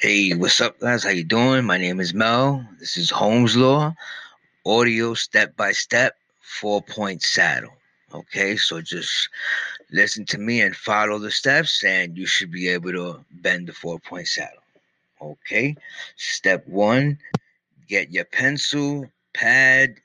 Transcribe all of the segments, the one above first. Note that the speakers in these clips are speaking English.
Hey, what's up, guys? How you doing? My name is Mel. This is Holmes Law, audio step by step, four point saddle. Okay, so just listen to me and follow the steps, and you should be able to bend the four point saddle. Okay, step one: get your pencil, pad,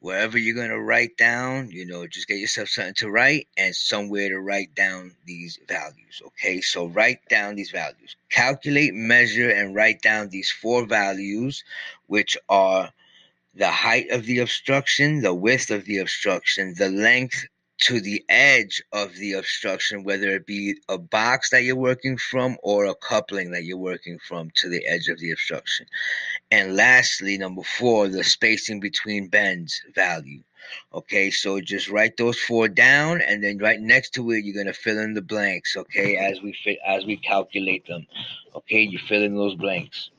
wherever you're going to write down, you know, just get yourself something to write and somewhere to write down these values. Okay, so write down these values. Calculate, measure, and write down these four values, which are the height of the obstruction, the width of the obstruction, the length to the edge of the obstruction, whether it be a box that you're working from or a coupling that you're working from to the edge of the obstruction. And lastly, number four, the spacing between bends value. Okay, so just write those four down, and then right next to it, you're gonna fill in the blanks. Okay, as we fit as we calculate them. Okay, you fill in those blanks.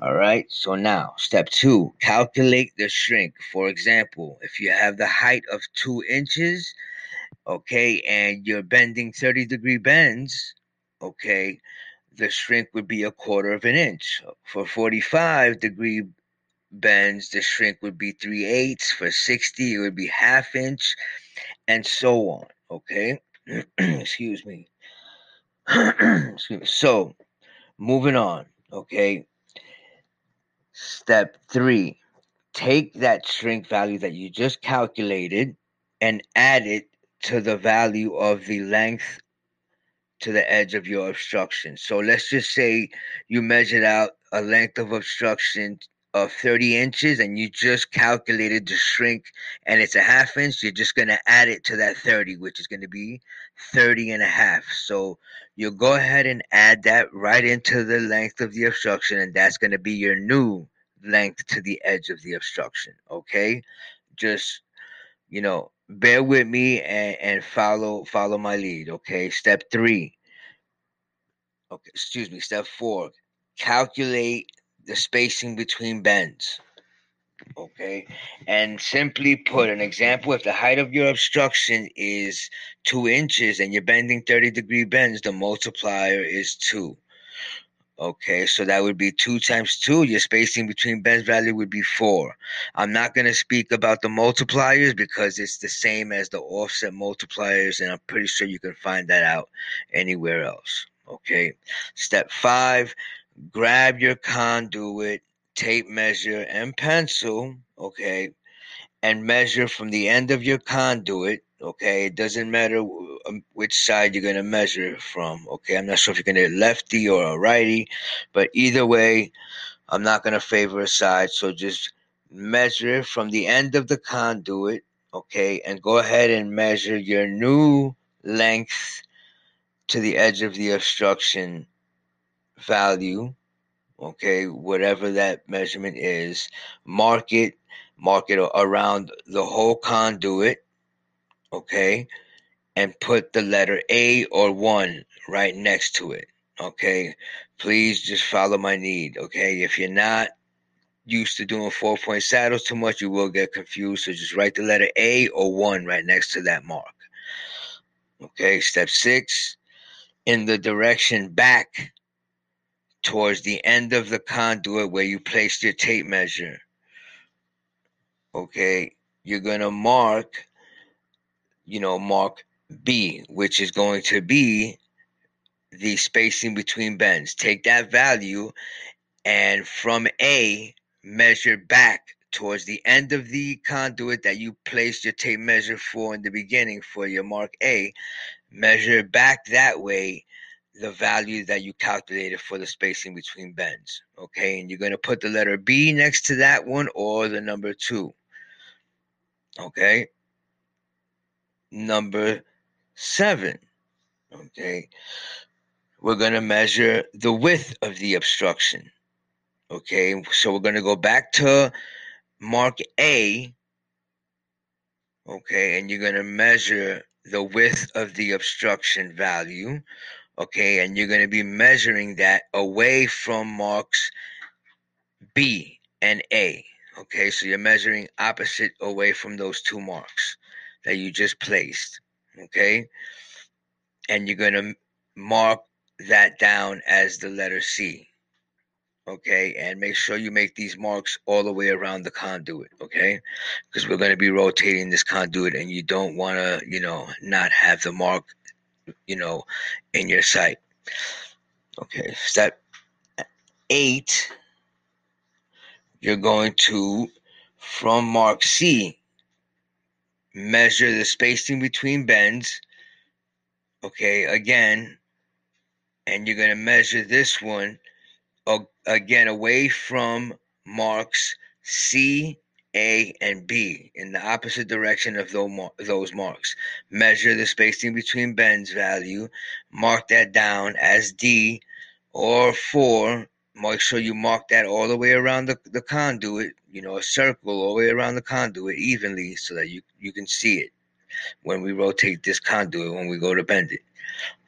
All right, so now step two calculate the shrink. For example, if you have the height of two inches, okay, and you're bending 30 degree bends, okay, the shrink would be a quarter of an inch. For 45 degree bends, the shrink would be 3 eighths. For 60, it would be half inch, and so on, okay? Excuse me. Excuse me. So, moving on, okay? Step three take that shrink value that you just calculated and add it to the value of the length to the edge of your obstruction. So let's just say you measured out a length of obstruction of 30 inches and you just calculated the shrink and it's a half inch, you're just going to add it to that 30, which is going to be 30 and a half. So you'll go ahead and add that right into the length of the obstruction and that's going to be your new length to the edge of the obstruction. Okay, just you know, bear with me and, and follow follow my lead. Okay, step three. Okay, excuse me. Step four. Calculate the spacing between bends. Okay, and simply put, an example: if the height of your obstruction is two inches and you're bending 30 degree bends, the multiplier is two. Okay, so that would be two times two. Your spacing between bends value would be four. I'm not going to speak about the multipliers because it's the same as the offset multipliers, and I'm pretty sure you can find that out anywhere else. Okay, step five grab your conduit, tape measure, and pencil. Okay, and measure from the end of your conduit. Okay, it doesn't matter um, which side you're going to measure from. Okay, I'm not sure if you're going to lefty or a righty, but either way, I'm not going to favor a side. So just measure from the end of the conduit. Okay, and go ahead and measure your new length to the edge of the obstruction value. Okay, whatever that measurement is, mark it mark it around the whole conduit, okay, and put the letter A or 1 right next to it, okay? Please just follow my need, okay? If you're not used to doing four point saddles too much, you will get confused. So just write the letter A or 1 right next to that mark. Okay, step six, in the direction back towards the end of the conduit where you placed your tape measure okay, you're going to mark, you know, mark B, which is going to be the spacing between bends. Take that value and from A, measure back towards the end of the conduit that you placed your tape measure for in the beginning for your mark A, measure back that way the value that you calculated for the spacing between bends. Okay, and you're going to put the letter B next to that one or the number two. Okay. Number seven. Okay. We're going to measure the width of the obstruction. Okay. So we're going to go back to mark A. Okay. And you're going to measure the width of the obstruction value. Okay. And you're going to be measuring that away from marks B and A. Okay, so you're measuring opposite away from those two marks. that you just placed. Okay. And you're going to mark that down as the letter C. Okay. And make sure you make these marks all the way around the conduit. Okay. Because we're going to be rotating this conduit and you don't want to, you know, not have the mark, you know, in your sight. Okay. Step eight, you're going to, from mark C, measure the spacing between bends. Okay, again, and you're going to measure this one again away from marks C, A, and B in the opposite direction of those marks. Measure the spacing between bends value, mark that down as D or 4 make sure you mark that all the way around the, the conduit, you know, a circle all the way around the conduit evenly so that you, you can see it when we rotate this conduit when we go to bend it.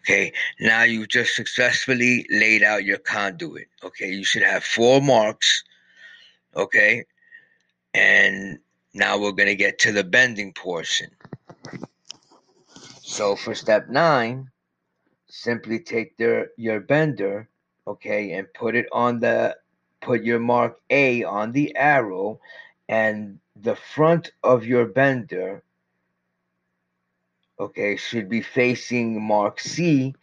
Okay, now you've just successfully laid out your conduit. Okay, you should have four marks. Okay, and now we're going to get to the bending portion. So for step nine, simply take their, your bender okay, and put it on the put your mark A on the arrow and the front of your bender okay should be facing mark C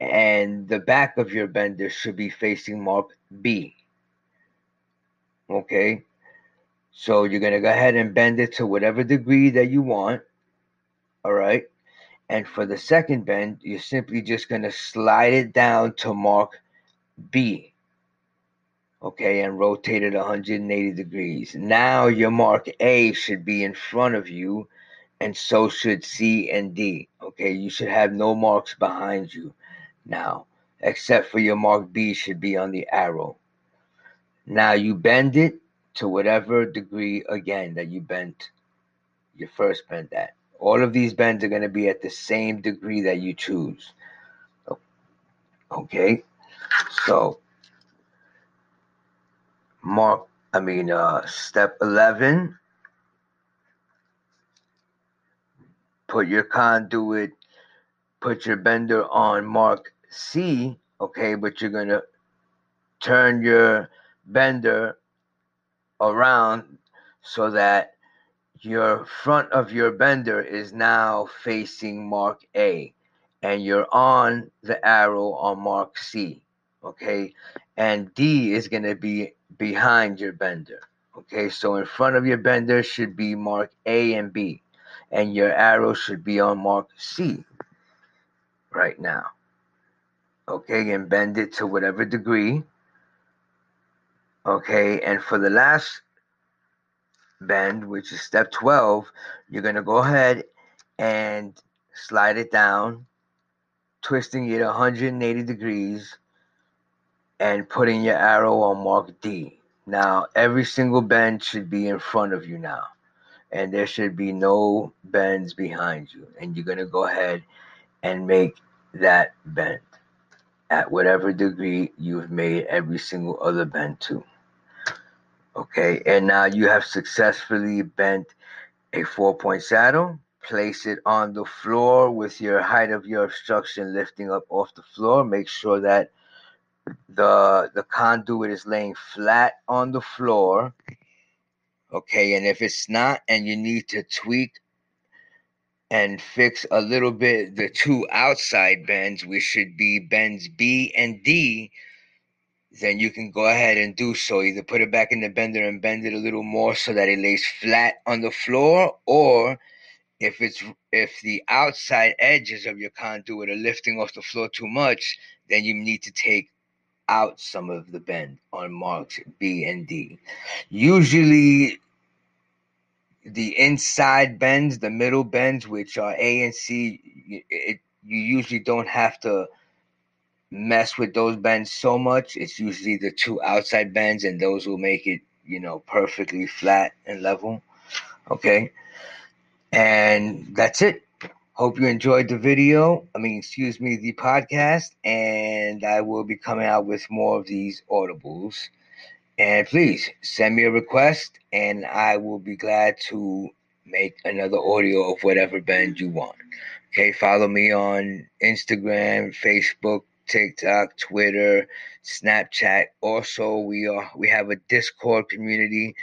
and the back of your bender should be facing mark B okay? So you're going to go ahead and bend it to whatever degree that you want all right? And for the second bend you're simply just going to slide it down to mark B. Okay, and rotate it 180 degrees. Now your mark A should be in front of you, and so should C and D. Okay, you should have no marks behind you now, except for your mark B should be on the arrow. Now you bend it to whatever degree again that you bent your first bend at. All of these bends are going to be at the same degree that you choose. Okay. So, mark, I mean, uh, step 11, put your conduit, put your bender on mark C, okay, but you're going to turn your bender around so that your front of your bender is now facing mark A and you're on the arrow on mark C okay? And D is going to be behind your bender, okay? So in front of your bender should be mark A and B, and your arrow should be on mark C right now, okay? And bend it to whatever degree, okay? And for the last bend, which is step 12, you're going to go ahead and slide it down, twisting it 180 degrees and putting your arrow on mark D. Now, every single bend should be in front of you now, and there should be no bends behind you. And you're going to go ahead and make that bend at whatever degree you've made every single other bend to. Okay, and now you have successfully bent a four point saddle. Place it on the floor with your height of your obstruction lifting up off the floor. Make sure that the the conduit is laying flat on the floor okay? And if it's not and you need to tweak and fix a little bit the two outside bends which should be bends b and d then you can go ahead and do so. Either put it back in the bender and bend it a little more so that it lays flat on the floor or if it's if the outside edges of your conduit are lifting off the floor too much then you need to take out some of the bend on marks B and D. Usually, the inside bends, the middle bends, which are A and C, it, you usually don't have to mess with those bends so much. It's usually the two outside bends, and those will make it, you know, perfectly flat and level. Okay. And that's it. Hope you enjoyed the video. I mean, excuse me, the podcast. And I will be coming out with more of these audibles. And please send me a request, and I will be glad to make another audio of whatever band you want. Okay, follow me on Instagram, Facebook, TikTok, Twitter, Snapchat. Also, we are we have a Discord community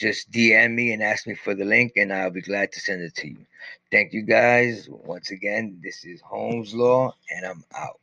just DM me and ask me for the link, and I'll be glad to send it to you. Thank you guys. Once again, this is Holmes Law, and I'm out.